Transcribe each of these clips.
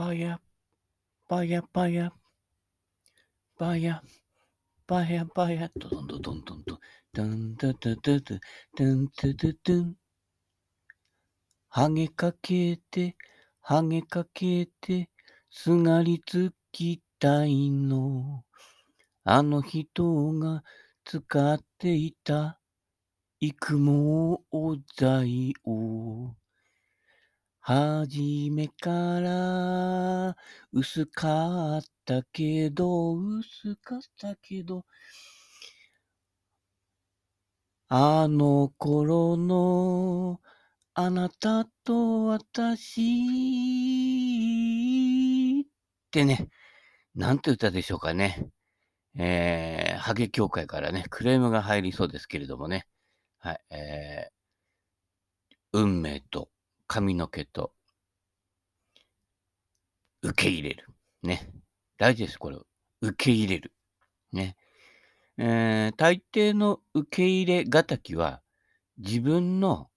パヤ、パヤパヤ、パヤ、パヤパヤ、ドドンドドンドンドン、ドンドドドド、ドンドドドン。はげかけて、はげかけて、すがりつきたいの。あの人が使っていた育毛剤を。はじめから薄かったけど、薄かったけど、あの頃のあなたと私ってね、なんて歌でしょうかね。えー、ハゲ協会からね、クレームが入りそうですけれどもね。はい、えー、運命と髪の毛と受け入れる。ね。大事です、これ。受け入れる。ね。えー、大抵の受け入れがたきは、自分の、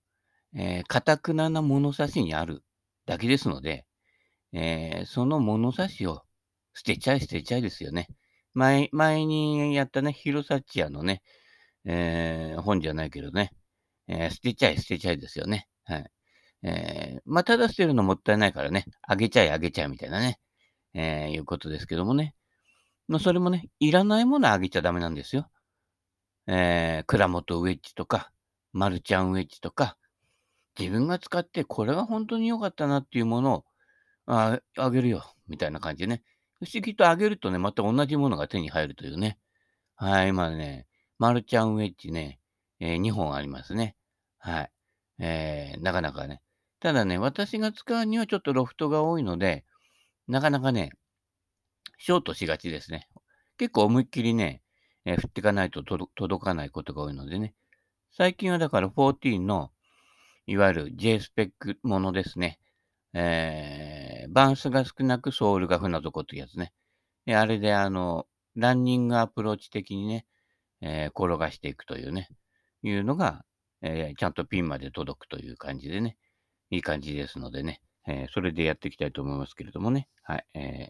えー、くなな物差しにあるだけですので、えー、その物差しを捨てちゃい捨てちゃいですよね。前、前にやったね、ヒロサチアのね、えー、本じゃないけどね、えー、捨てちゃい捨てちゃいですよね。はい。えー、まあ、ただ捨てるのもったいないからね、あげちゃいあげちゃいみたいなね、えー、いうことですけどもね。まあ、それもね、いらないものあげちゃダメなんですよ。えー、倉本ウェッジとか、マルちゃんウェッジとか、自分が使ってこれが本当に良かったなっていうものをああげるよ、みたいな感じでね。不思議とあげるとね、また同じものが手に入るというね。はい、今ね、マルちゃんウェッジね、えー、2本ありますね。はい。えー、なかなかね。ただね、私が使うにはちょっとロフトが多いので、なかなかね、ショートしがちですね。結構思いっきりね、えー、振っていかないと届かないことが多いのでね。最近はだから14の、いわゆる J スペックものですね。えー、バンスが少なくソールが船底っていうやつね。であれであの、ランニングアプローチ的にね、えー、転がしていくというね、いうのが、えー、ちゃんとピンまで届くという感じでね、いい感じですのでね、えー、それでやっていきたいと思いますけれどもね、はい、え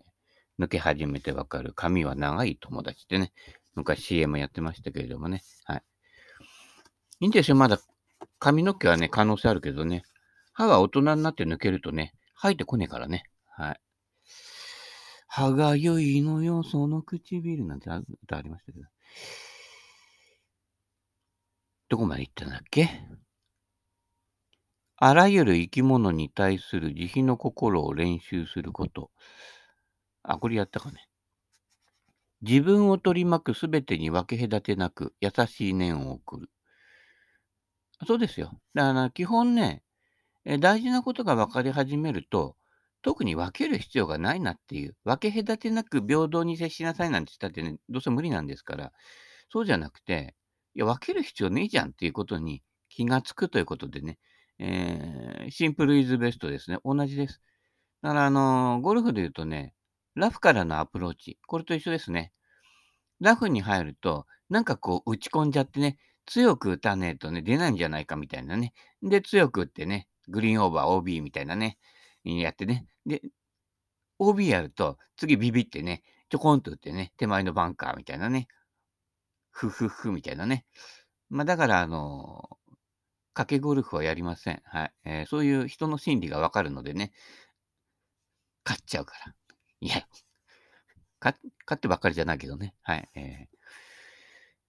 ー、抜け始めてわかる髪は長い友達ってね、昔 CM やってましたけれどもね、はい。いいんですよ、まだ髪の毛はね、可能性あるけどね、歯が大人になって抜けるとね、生えてこねえからね、はい。歯がゆいのよ、その唇なんて歌ありましたけど。どこまで行ったんだっけ？あらゆる生き物に対する慈悲の心を練習すること。あ、これやったかね。自分を取り巻くすべてに分け隔てなく優しい念を送る。そうですよ。だから基本ね、大事なことが分かり始めると、特に分ける必要がないなっていう、分け隔てなく平等に接しなさいなんて言ったってね、どうせ無理なんですから、そうじゃなくて、いや、分ける必要ねえじゃんっていうことに気がつくということでね、えー、シンプルイズベストですね。同じです。だから、あのー、ゴルフで言うとね、ラフからのアプローチ。これと一緒ですね。ラフに入ると、なんかこう打ち込んじゃってね、強く打たねえとね、出ないんじゃないかみたいなね。で、強く打ってね、グリーンオーバー OB みたいなね、やってね。で、OB やると、次ビビってね、ちょこんと打ってね、手前のバンカーみたいなね。ふふふみたいなね。まあだから、あのー賭けゴルフはやりません。はい。えー、そういう人の心理がわかるのでね、勝っちゃうから。いや、勝ってばっかりじゃないけどね。はい。え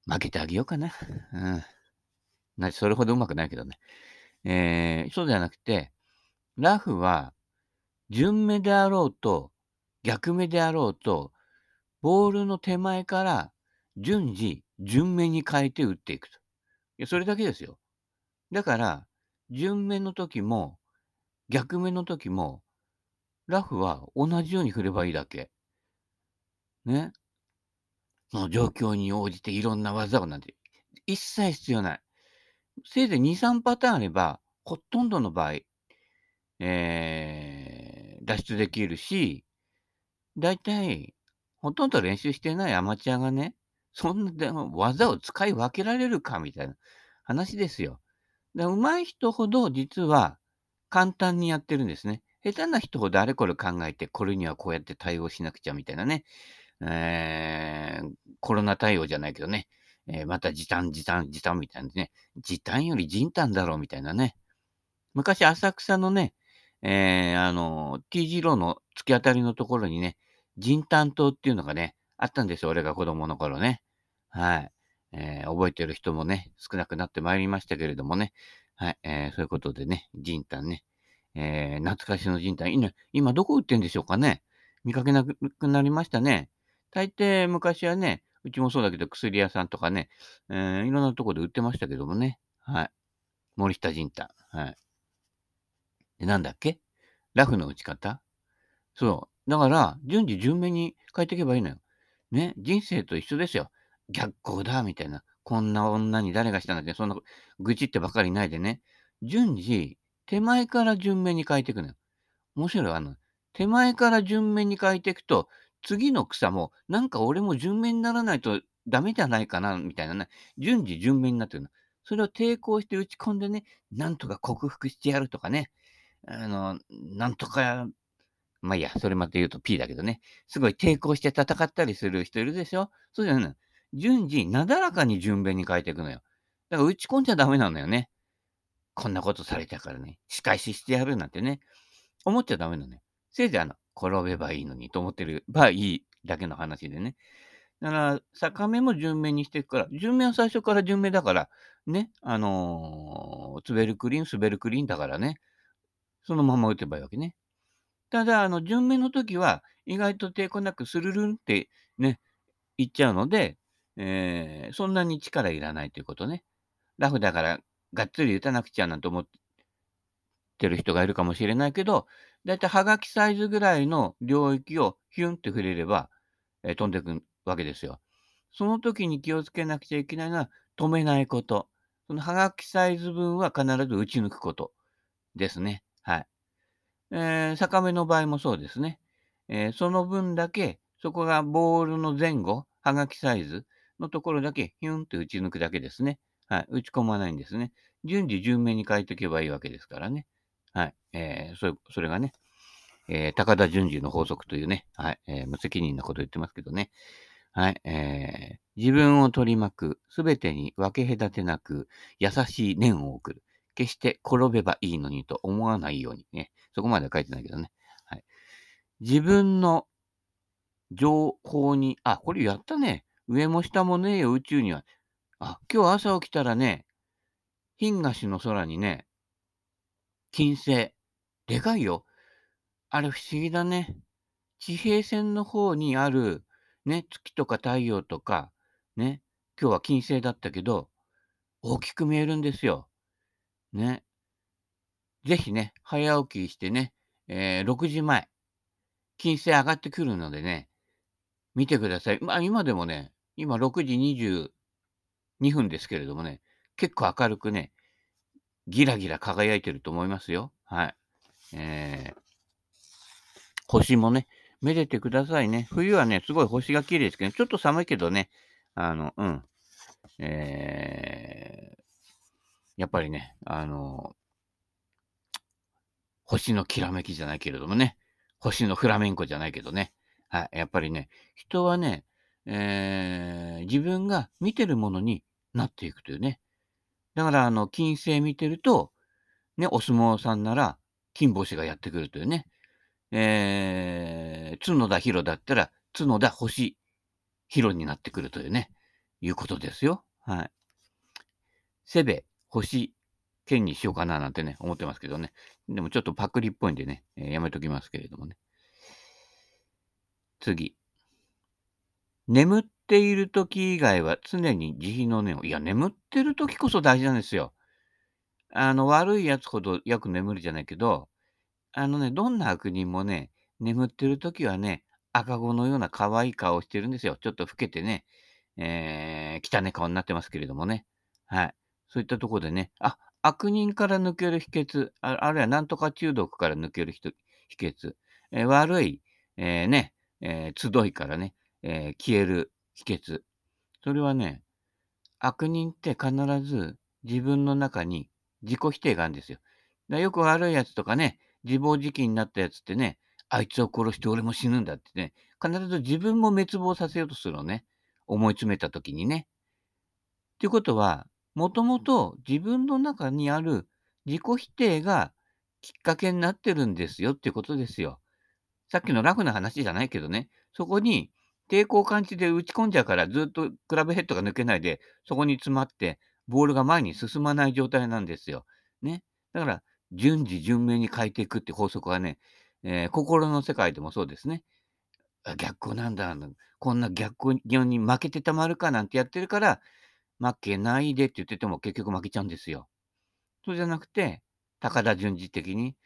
ー、負けてあげようかな。うん。なそれほどうまくないけどね。えー、そうじゃなくて、ラフは、順目であろうと、逆目であろうと、ボールの手前から順次、順目に変えて打っていくと。いや、それだけですよ。だから、順目の時も、逆目の時も、ラフは同じように振ればいいだけ。ね。その状況に応じていろんな技をなんて、一切必要ない。せいぜい2、3パターンあれば、ほとんどの場合、えー、脱出できるし、だいたい、ほとんど練習してないアマチュアがね、そんな技を使い分けられるかみたいな話ですよ。で上手い人ほど実は簡単にやってるんですね。下手な人ほどあれこれ考えて、これにはこうやって対応しなくちゃみたいなね。えー、コロナ対応じゃないけどね。えー、また時短、時短、時短みたいなね。時短より人短だろうみたいなね。昔、浅草のね、えー、あの、T 字路の突き当たりのところにね、人短島っていうのがね、あったんですよ。俺が子供の頃ね。はい。えー、覚えてる人もね、少なくなってまいりましたけれどもね。はい。えー、そういうことでね、人短ね。えー、懐かしの人短。今、今どこ売ってんでしょうかね。見かけなくなりましたね。大抵昔はね、うちもそうだけど薬屋さんとかね、えー、いろんなとこで売ってましたけどもね。はい。森下仁太。はい。で、なんだっけ？ラフの打ち方？そう。だから、順次順命に変えていけばいいのよ。ね。人生と一緒ですよ。逆光だ、みたいな。こんな女に誰がしたんだって、そんな愚痴ってばかりないでね。順次、手前から順目に変えていくのよ。面白い。あの、手前から順目に変えていくと、次の草も、なんか俺も順目にならないとダメじゃないかな、みたいなね。順次順目になってるの。それを抵抗して打ち込んでね、なんとか克服してやるとかね。あの、なんとか、まあいいや、それまた言うと P だけどね。すごい抵抗して戦ったりする人いるでしょそうじゃない。順次、なだらかに順便に変えていくのよ。だから打ち込んじゃダメなのよね。こんなことされたからね、仕返ししてやるなんてね、思っちゃダメなのよ。せいぜいあの、転べばいいのにと思ってるばいいだけの話でね。だから、坂目も順目にしていくから、順目は最初から順目だから、ね、あのー、滑るクリーン、滑るクリーンだからね、そのまま打てばいいわけね。ただ、あの、順目の時は、意外と抵抗なくスルルンってね、いっちゃうので、えー、そんなに力いらないということね。ラフだからがっつり打たなくちゃなんて思ってる人がいるかもしれないけど、だいたいはがきサイズぐらいの領域をヒュンって触れれば、えー、飛んでいくわけですよ。その時に気をつけなくちゃいけないのは止めないこと。そのはがきサイズ分は必ず打ち抜くことですね。はい。えー、坂目の場合もそうですね。えー、その分だけ、そこがボールの前後、はがきサイズのところだけヒュンって打ち抜くだけですね。はい。打ち込まないんですね。順次順命に変えておけばいいわけですからね。はい。えー、それ、それがね、えー、高田順次の法則というね、はい。えー、無責任なこと言ってますけどね。はい。えー、自分を取り巻く、すべてに分け隔てなく、優しい念を送る。決して転べばいいのにと思わないようにね。そこまでは書いてないけどね。はい。自分の情報に、あ、これやったね。上も下もねえよ、宇宙には。あ、今日朝起きたらね、東の空にね、金星。でかいよ。あれ不思議だね。地平線の方にある、ね、月とか太陽とか、ね、今日は金星だったけど、大きく見えるんですよ。ね。ぜひね、早起きしてね、えー、6時前、金星上がってくるのでね、見てください。まあ今でもね、今6時22分ですけれどもね、結構明るくね、ギラギラ輝いてると思いますよ。はい。えー、星もね、めでてくださいね。冬はね、すごい星が綺麗ですけど、ちょっと寒いけどね、あの、うん。えー、やっぱりね、あの、星のきらめきじゃないけれどもね、星のフラメンコじゃないけどね、はい、やっぱりね、人はね、えー、自分が見てるものになっていくというね。だから、あの、金星見てると、ね、お相撲さんなら、金星がやってくるというね。えー、角田博だったら、角田星博になってくるというね、いうことですよ。はい。セベ、星、剣にしようかななんてね、思ってますけどね。でもちょっとパクリっぽいんでね、えー、やめときますけれどもね。次。眠っている時以外は常に慈悲の念を。いや、眠ってる時こそ大事なんですよ。あの、悪いやつほどよく眠るじゃないけど、あのね、どんな悪人もね、眠ってる時はね、赤子のような可愛い顔をしてるんですよ。ちょっと老けてね、えー、汚い顔になってますけれどもね。はい。そういったところでね、あ、悪人から抜ける秘訣、ああるいはなんとか中毒から抜ける秘訣、えー、悪い、えー、ね、えー、集いからね、え消える秘訣。それはね、悪人って必ず自分の中に自己否定があるんですよ。だよく悪いやつとかね、自暴自棄になったやつってね、あいつを殺して俺も死ぬんだってね、必ず自分も滅亡させようとするのね。思い詰めた時にね。っていうことは、もともと自分の中にある自己否定がきっかけになってるんですよっていうことですよ。さっきのラフな話じゃないけどね、そこに抵抗感じで打ち込んじゃうからずっとクラブヘッドが抜けないで、そこに詰まって、ボールが前に進まない状態なんですよ。ね。だから、順次順命に変えていくって法則はね、えー、心の世界でもそうですね。逆光なんだ。こんな逆光に負けてたまるかなんてやってるから、負けないでって言ってても結局負けちゃうんですよ。そうじゃなくて、高田順次的に、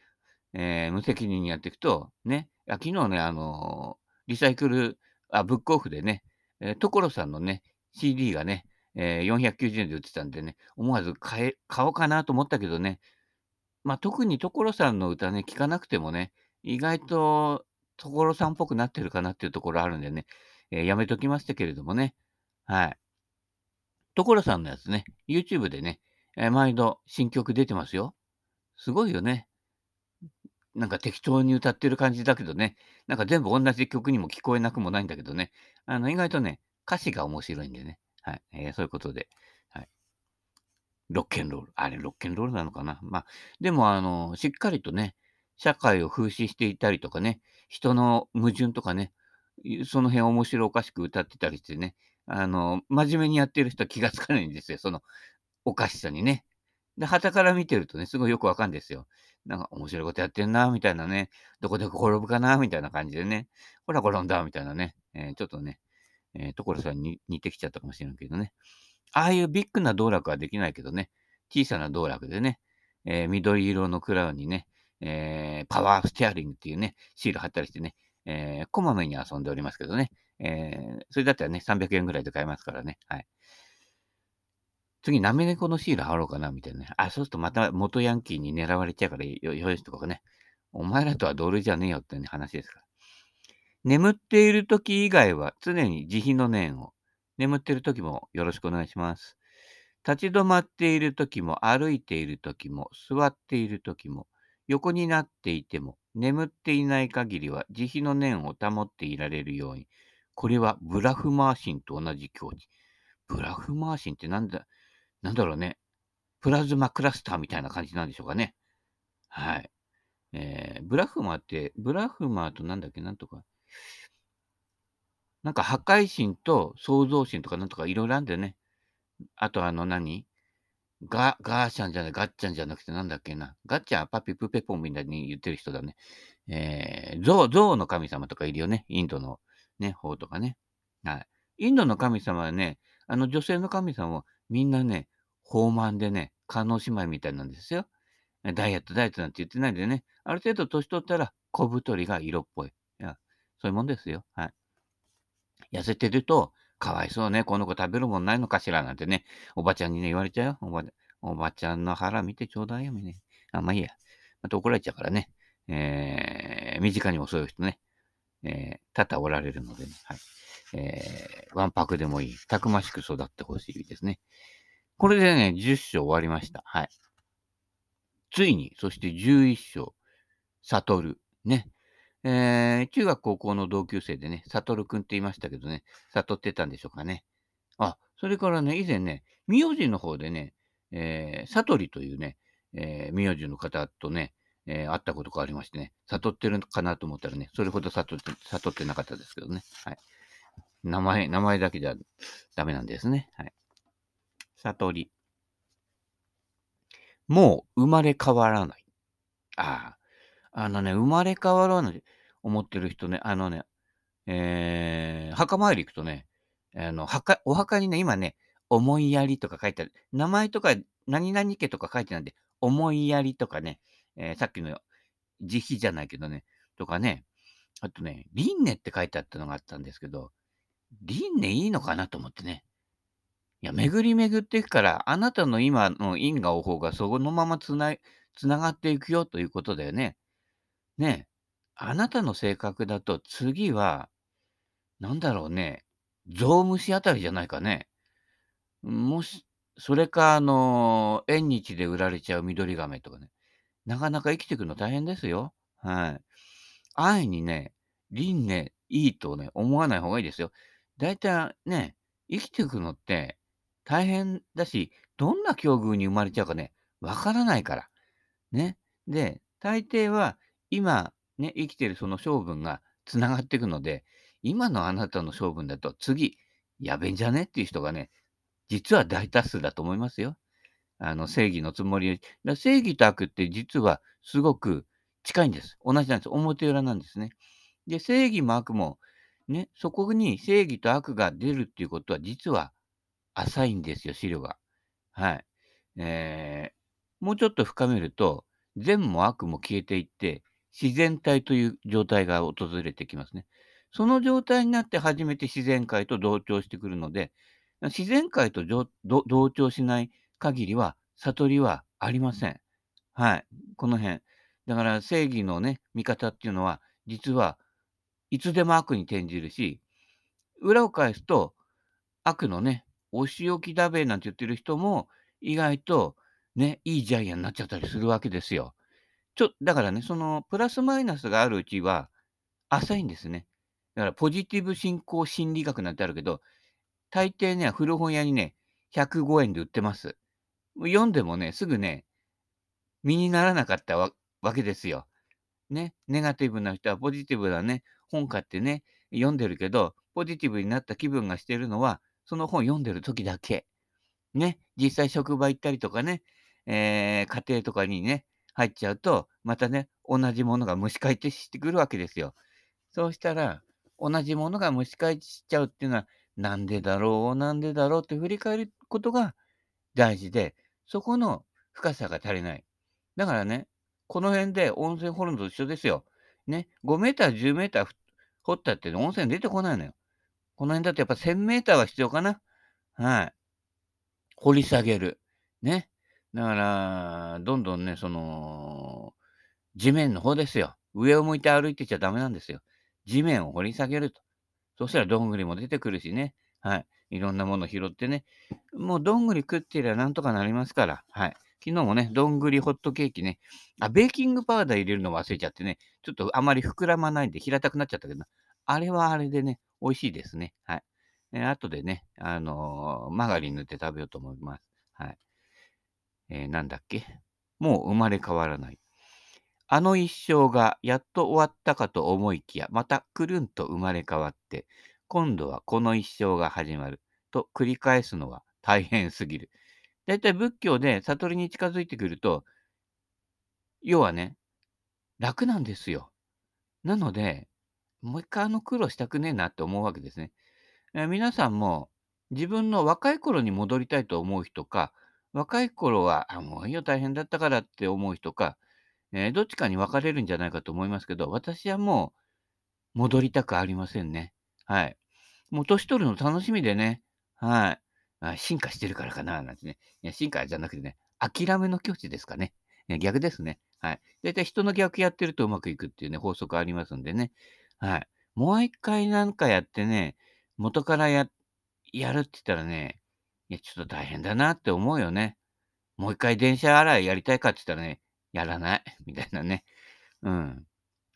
えー、無責任にやっていくと、ね、昨日ね、あのー、リサイクル、あ、ブックオフでね、えー、所さんのね、CD がね、えー、490円で売ってたんでね、思わず買え、買おうかなと思ったけどね、まあ、特に所さんの歌ね、聴かなくてもね、意外と所さんっぽくなってるかなっていうところあるんでね、えー、やめときましたけれどもね、はい。所さんのやつね、YouTube でね、えー、毎度新曲出てますよ。すごいよね。なんか適当に歌ってる感じだけどね、なんか全部同じ曲にも聞こえなくもないんだけどね、あの、意外とね、歌詞が面白いんでね、はい、えー、そういうことで、はい。ロッケンロール。あれ、ロッケンロールなのかなまあ、でも、あの、しっかりとね、社会を風刺していたりとかね、人の矛盾とかね、その辺面白おかしく歌ってたりしてね、あの、真面目にやってる人は気がつかないんですよ、そのおかしさにね。で、旗から見てるとね、すごいよくわかるんですよ。なんか面白いことやってんな、みたいなね。どこで転ぶかな、みたいな感じでね。ほら転んだ、みたいなね。えー、ちょっとね、えー、所さんに似てきちゃったかもしれないけどね。ああいうビッグな道楽はできないけどね。小さな道楽でね、えー、緑色のクラウンにね、えー、パワーステアリングっていうね、シール貼ったりしてね、えー、こまめに遊んでおりますけどね。えー、それだったらね、300円ぐらいで買えますからね。はい。次、なめ猫のシール貼ろうかな、みたいなね。あ、そうするとまた元ヤンキーに狙われちゃうからよ、よしとかね。お前らとは同類じゃねえよってね、話ですから。眠っている時以外は常に慈悲の念を。眠っている時もよろしくお願いします。立ち止まっている時も、歩いている時も、座っている時も、横になっていても、眠っていない限りは慈悲の念を保っていられるように。これはブラフマーシンと同じ境地。ブラフマーシンってなんだ、なんだろうね。プラズマクラスターみたいな感じなんでしょうかね。はい。えー、ブラフマって、ブラフマーとなんだっけ、なんとか。なんか破壊神と創造神とかなんとかいろいろあるんだよね。あとあの何？ガ、ガーシャンじゃない、ガッチャンじゃなくてなんだっけな。ガッチャン、パピプペポンみたいに言ってる人だね。えー、ゾウ、ゾウの神様とかいるよね。インドのね、方とかね。はい。インドの神様はね、あの女性の神様はみんなね、豊満でね、観音姉妹みたいなんですよ。ダイエット、ダイエットなんて言ってないでね、ある程度年取ったら小太りが色っぽい。いや、そういうもんですよ。はい。痩せてると、かわいそうね、この子食べるもんないのかしらなんてね、おばちゃんにね、言われちゃうよ。おばおばちゃんの腹見てちょうだいよ、ね。あ、まあいいや。また怒られちゃうからね。えー、身近にもそういう人ね、えー、多々おられるのでね。はい。えー、わんぱくでもいい。たくましく育ってほしいですね。これでね、10章終わりました。はい。ついに、そして11章、悟る。ね。えー、中学高校の同級生でね、悟くんって言いましたけどね、悟ってたんでしょうかね。あ、それからね、以前ね、名字の方でね、えー、悟りというね、えー、名字の方とね、えー、会ったことがありましてね、悟ってるかなと思ったらね、それほど悟って、悟ってなかったですけどね。はい。名前、名前だけじゃダメなんですね。はい。悟り。もう生まれ変わらない。ああ。あのね、生まれ変わらない思ってる人ね、あのね、えー、墓参り行くとね、あの、墓、お墓にね、今ね、思いやりとか書いてある。名前とか、何々家とか書いてないんで、思いやりとかね、えー、さっきの慈悲じゃないけどね、とかね、あとね、輪廻って書いてあったのがあったんですけど、輪廻いいのかなと思ってね。いや、巡り巡っていくから、あなたの今の因果応報がそのままつな、つながっていくよということだよね。ねあなたの性格だと次は、なんだろうね、ゾウムシあたりじゃないかね。もし、それか、あの、縁日で売られちゃう緑亀とかね。なかなか生きていくの大変ですよ。はい。安易にね、輪廻いいとね、思わない方がいいですよ。だいたいね、生きていくのって大変だし、どんな境遇に生まれちゃうかね、わからないから。ね。で、大抵は今ね、生きてるその性分がつながっていくので、今のあなたの性分だと次、やべんじゃね？っていう人がね、実は大多数だと思いますよ。あの、正義のつもりだ正義と悪って実はすごく近いんです。同じなんです。表裏なんですね。で、正義も悪も、ね、そこに正義と悪が出るっていうことは実は浅いんですよ、資料が。はい。えー、もうちょっと深めると、善も悪も消えていって、自然体という状態が訪れてきますね。その状態になって初めて自然界と同調してくるので、自然界と同調しない限りは、悟りはありません。はい。この辺。だから正義のね、見方っていうのは、実はいつでも悪に転じるし、裏を返すと、悪のね、お仕置きだべなんて言ってる人も、意外とね、いいジャイアンになっちゃったりするわけですよ。ちょだからね、そのプラスマイナスがあるうちは浅いんですね。だからポジティブ進行心理学なんてあるけど、大抵ね、古本屋にね、105円で売ってます。読んでもね、すぐね、身にならなかったわけですよ。ね、ネガティブな人はポジティブなね、本買ってね、読んでるけど、ポジティブになった気分がしてるのは、その本読んでる時だけ。ね、実際職場行ったりとかね、えー、家庭とかにね、入っちゃうと、またね、同じものが蒸し返してくるわけですよ。そうしたら、同じものが蒸し返しちゃうっていうのは、なんでだろう、なんでだろうって振り返ることが大事で、そこの深さが足りない。だからね、この辺で温泉掘るのと一緒ですよ。ね、5メーター、10メーター掘ったって温泉出てこないのよ。この辺だとやっぱ1000メーターは必要かな。はい。掘り下げる。ね。だから、どんどんね、その、地面の方ですよ。上を向いて歩いてちゃダメなんですよ。地面を掘り下げると。そしたらどんぐりも出てくるしね。はい。いろんなもの拾ってね。もうどんぐり食ってりゃなんとかなりますから。はい。昨日もね、どんぐりホットケーキね。あ、ベーキングパウダー入れるの忘れちゃってね。ちょっとあまり膨らまないんで平たくなっちゃったけど、あれはあれでね、美味しいですね。はい。えー、後でね、あのー、マガリン塗って食べようと思います。はい。えー、なんだっけ？もう生まれ変わらない。あの一生がやっと終わったかと思いきや、またくるんと生まれ変わって、今度はこの一生が始まると繰り返すのは大変すぎる。だいたい仏教で悟りに近づいてくると、要はね、楽なんですよ。なので、もう一回あの苦労したくねえなって思うわけですね。え皆さんも自分の若い頃に戻りたいと思う人か、若い頃は、あ、もういいよ大変だったからって思う人か、えー、どっちかに分かれるんじゃないかと思いますけど、私はもう戻りたくありませんね。はい。もう年取るの楽しみでね、はい。あ進化してるからかな、なんてね。いや進化じゃなくてね、諦めの境地ですかね。逆ですね。はい。だいたい人の逆やってるとうまくいくっていうね、法則ありますんでね。はい。もう一回なんかやってね、元からや、やるって言ったらね、いや、ちょっと大変だなって思うよね。もう一回電車洗いやりたいかって言ったらね、やらない。みたいなね。うん。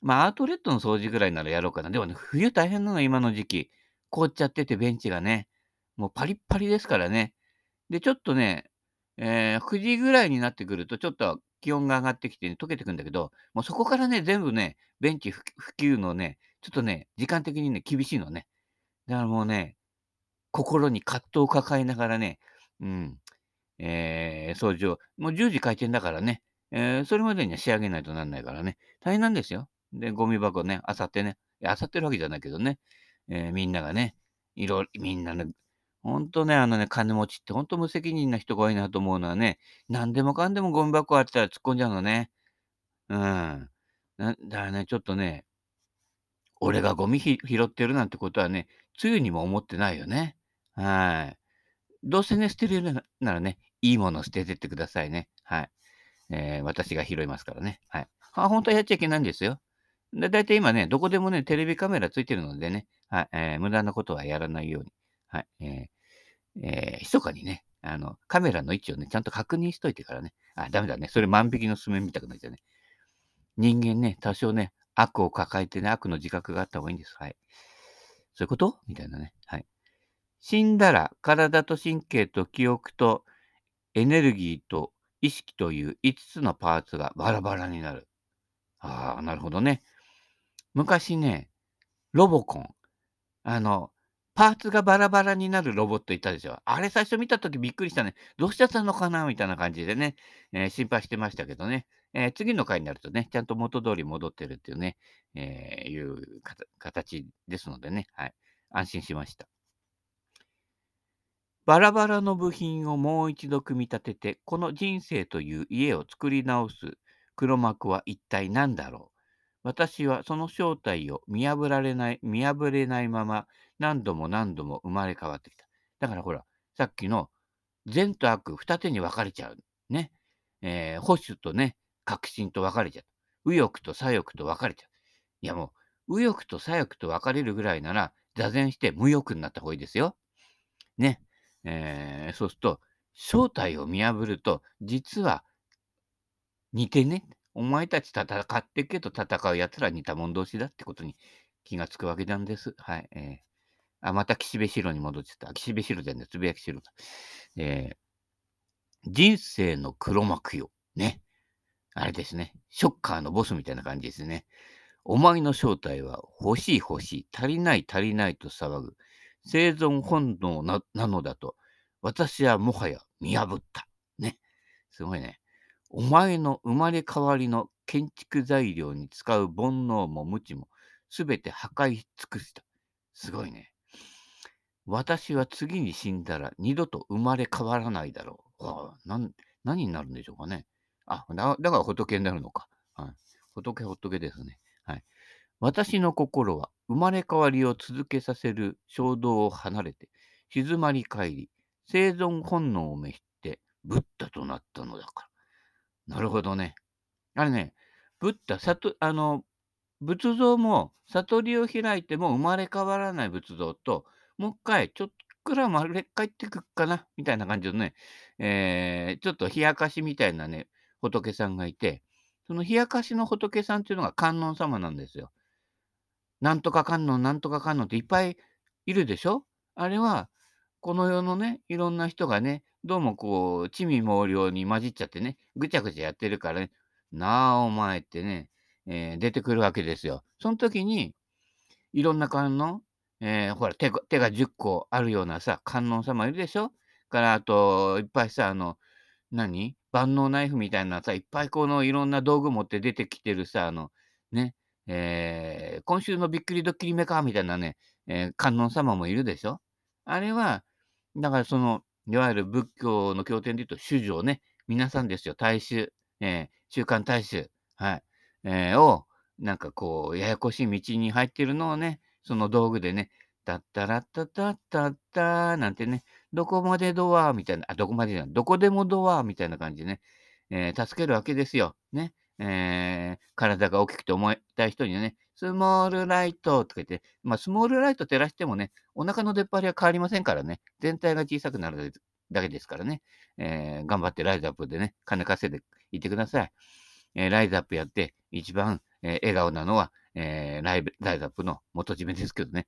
まあ、アウトレットの掃除ぐらいならやろうかな。でもね、冬大変なの、今の時期。凍っちゃってて、ベンチがね。もうパリッパリですからね。で、ちょっとね、えー、9時ぐらいになってくると、ちょっと気温が上がってきて、ね、溶けてくんだけど、もうそこからね、全部ね、ベンチ普及のね、ちょっとね、時間的にね、厳しいのね。だからもうね、心に葛藤を抱えながらね、うん、えー、掃除を、もう10時開店だからね、えー、それまでには仕上げないとなんないからね、大変なんですよ。で、ゴミ箱ね、あさってね、あさってるわけじゃないけどね、えー、みんながね、いろ、みんなね、ほんとね、あのね、金持ちってほんと無責任な人が多いなと思うのはね、何でもかんでもゴミ箱あったら突っ込んじゃうのね。うん。なだからね、ちょっとね、俺がゴミ拾ってるなんてことはね、つゆにも思ってないよね。はい。どうせね、捨てるならね、いいもの捨ててってくださいね。はい。えー、私が拾いますからね。はい。あ、本当はやっちゃいけないんですよ。だいたい今ね、どこでもね、テレビカメラついてるのでね、はい、えー、無駄なことはやらないように、はい、えー、えー、密かにね、あの、カメラの位置をね、ちゃんと確認しといてからね。あ、ダメだね。それ万引きの爪みたくなっちゃうね。人間ね、多少ね、悪を抱えてね、悪の自覚があった方がいいんです。はい。そういうこと？みたいなね。はい。死んだら体と神経と記憶とエネルギーと意識という5つのパーツがバラバラになる。ああ、なるほどね。昔ね、ロボコン、あの、パーツがバラバラになるロボットいたでしょ。あれ最初見たときびっくりしたね。どうしちゃったのかな？みたいな感じでね、えー、心配してましたけどね。えー、次の回になるとね、ちゃんと元通り戻ってるっていうね、えー、いう形ですのでね、はい。安心しました。バラバラの部品をもう一度組み立てて、この人生という家を作り直す黒幕は一体何だろう私はその正体を見破られない、見破れないまま何度も何度も生まれ変わってきた。だからほら、さっきの善と悪二手に分かれちゃう。ね。えー、保守とね、確信と分かれちゃう。右翼と左翼と分かれちゃう。いやもう、右翼と左翼と分かれるぐらいなら、座禅して無欲になった方がいいですよ。ね。えー、そうすると、正体を見破ると、実は似てね。お前たち戦ってけど戦う奴ら似た者同士だってことに気がつくわけなんです。はい。えー、あ、また岸辺四郎に戻っちゃった。岸辺四郎じゃねつぶやき四郎だ。えー、人生の黒幕よ。ね。あれですね。ショッカーのボスみたいな感じですね。お前の正体は欲しい欲しい、足りない足りないと騒ぐ。生存本能なのだと、私はもはや見破った。ね。すごいね。お前の生まれ変わりの建築材料に使う煩悩も無知も、すべて破壊尽くした。すごいね。私は次に死んだら二度と生まれ変わらないだろう。何になるんでしょうかね。あ、だだから仏になるのか。はい、仏仏ですね。はい。私の心は生まれ変わりを続けさせる衝動を離れて、静まり返り、生存本能を召して、ブッダとなったのだから。なるほどね。あれね、ブッダ、さとあの、仏像も悟りを開いても生まれ変わらない仏像と、もう一回、ちょっくらまれ帰ってくっかな、みたいな感じのね、えー、ちょっと冷やかしみたいなね、仏さんがいて、その冷やかしの仏さんっていうのが観音様なんですよ。なんとか観音、なんとか観音っていっぱいいるでしょ？あれは、この世のね、いろんな人がね、どうもこう、地味猛量に混じっちゃってね、ぐちゃぐちゃやってるからね、なあ、お前ってね、えー、出てくるわけですよ。その時に、いろんな観音、えー、ほら手、手が10個あるようなさ、観音様いるでしょ？から、あと、いっぱいさ、あの、何？万能ナイフみたいなさ、いっぱいこのいろんな道具持って出てきてるさ、あの、ね、えー、今週のびっくりドッキリメカみたいなね、えー、観音様もいるでしょ？あれは、だからその、いわゆる仏教の経典で言うと、主女ね、皆さんですよ、大衆、えー、週刊大衆、はい、えー、を、なんかこう、ややこしい道に入ってるのをね、その道具でね、たったらったたったったなんてね、どこまでドアみたいな、あ、どこまでじゃない、どこでもドアみたいな感じでね、えー、助けるわけですよ。ね。えー、体が大きくて思いたい人にはね、スモールライトとか言って、まあ、スモールライト照らしてもね、お腹の出っ張りは変わりませんからね、全体が小さくなるだけですからね、えー、頑張ってライズアップでね、金稼いでいってください。えー、ライズアップやって、一番、えー、笑顔なのは、えー、ライライズアップの元締めですけどね。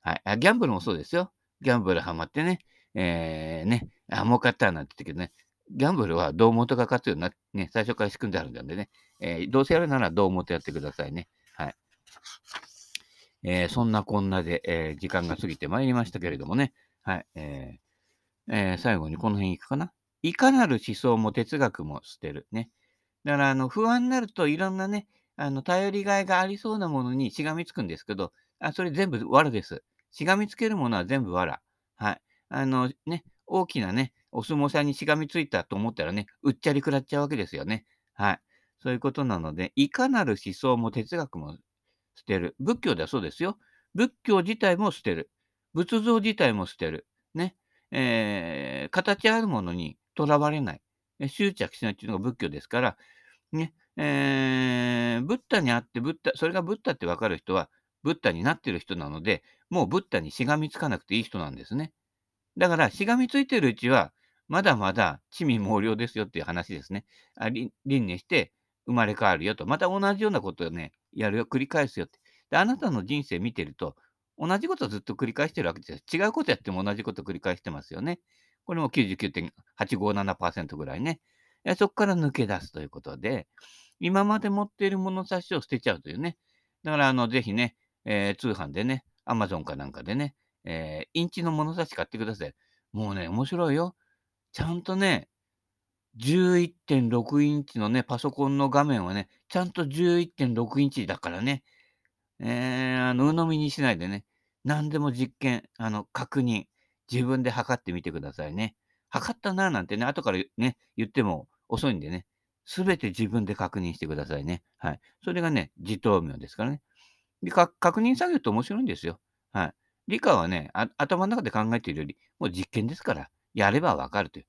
はい。ギャンブルもそうですよ。ギャンブルハマってね、えー、ね、あ、儲かったなんて言ってけどね、ギャンブルは胴元が勝つような、ね、最初から仕組んであるんでね、えー、どうせやるなら胴元やってくださいね。はい。えー、そんなこんなで、えー、時間が過ぎてまいりましたけれどもね。はい。えーえー、最後にこの辺いくかな。いかなる思想も哲学も捨てる。ね。だから、あの、不安になるといろんなね、あの、頼りがいがありそうなものにしがみつくんですけど、あ、それ全部藁です。しがみつけるものは全部藁。はい。あの、ね、大きなね、お相撲さんにしがみついたと思ったらね、うっちゃり食らっちゃうわけですよね。はい。そういうことなので、いかなる思想も哲学も捨てる。仏教ではそうですよ。仏教自体も捨てる。仏像自体も捨てる。ね。えー、形あるものにとらわれない。執着しないっていうのが仏教ですから、ね。えー、ブッダにあって、ブッダ、それがブッダってわかる人は、ブッダになってる人なので、もうブッダにしがみつかなくていい人なんですね。だから、しがみついてるうちは、まだまだ地味猛量ですよっていう話ですね。あ輪廻して生まれ変わるよと。また同じようなことをね、やるよ、繰り返すよって。で、あなたの人生見てると、同じことをずっと繰り返してるわけですよ。違うことやっても同じことを繰り返してますよね。これも99.857%ぐらいね。そこから抜け出すということで、今まで持っている物差しを捨てちゃうというね。だから、あの、ぜひね、えー、通販でね、アマゾンかなんかでね、えー、インチの物差し買ってください。もうね、面白いよ。ちゃんとね、11.6インチのね、パソコンの画面はね、ちゃんと11.6インチだからね、えー、あの、鵜呑みにしないでね、何でも実験、あの、確認、自分で測ってみてくださいね。測ったななんてね、後からね、言っても遅いんでね、すべて自分で確認してくださいね。はい。それがね、自頭明ですからね。で確認作業って面白いんですよ。はい。理科はね、頭の中で考えているより、もう実験ですから、やればわかるという。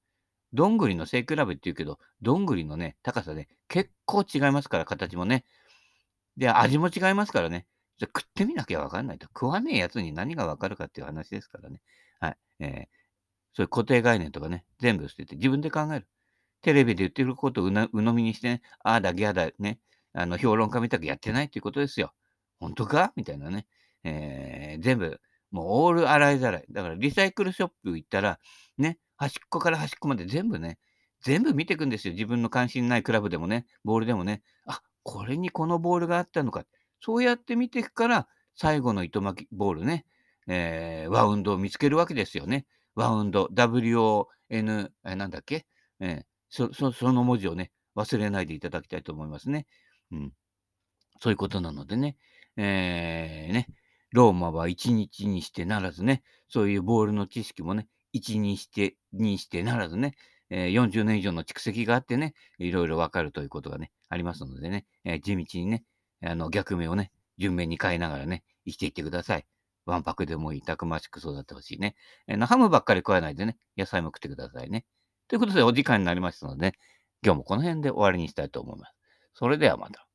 どんぐりの背比べって言うけど、どんぐりのね、高さね、結構違いますから、形もね。で、味も違いますからね。じゃ食ってみなきゃわかんないと。食わねえやつに何がわかるかっていう話ですからね。はい。えー、そういう固定概念とかね、全部捨てて自分で考える。テレビで言ってることをう鵜呑みにして、ね、ああだ、ギャだ、ね、あの、評論家みたくやってないっていうことですよ。本当か？みたいなね。えー、全部、もうオール洗いざらい。だからリサイクルショップ行ったら、ね、端っこから端っこまで全部ね、全部見ていくんですよ。自分の関心ないクラブでもね、ボールでもね。あ、これにこのボールがあったのか。そうやって見ていくから、最後の糸巻きボールね、えー、ワウンドを見つけるわけですよね。ワウンド、W-O-N、えなんだっけ、えーそそ、その文字をね、忘れないでいただきたいと思いますね。うん。そういうことなのでね。えー、ね。ローマは一日にしてならずね、そういうボールの知識もね、一にして、にしてならずね、えー、40年以上の蓄積があってね、いろいろわかるということがね、ありますのでね、えー、地道にね、あの逆目をね、順目に変えながらね、生きていってください。わんぱくでもいい、たくましく育ってほしいね。えー、ハムばっかり食わないでね、野菜も食ってくださいね。ということで、お時間になりましたので、ね、今日もこの辺で終わりにしたいと思います。それではまた。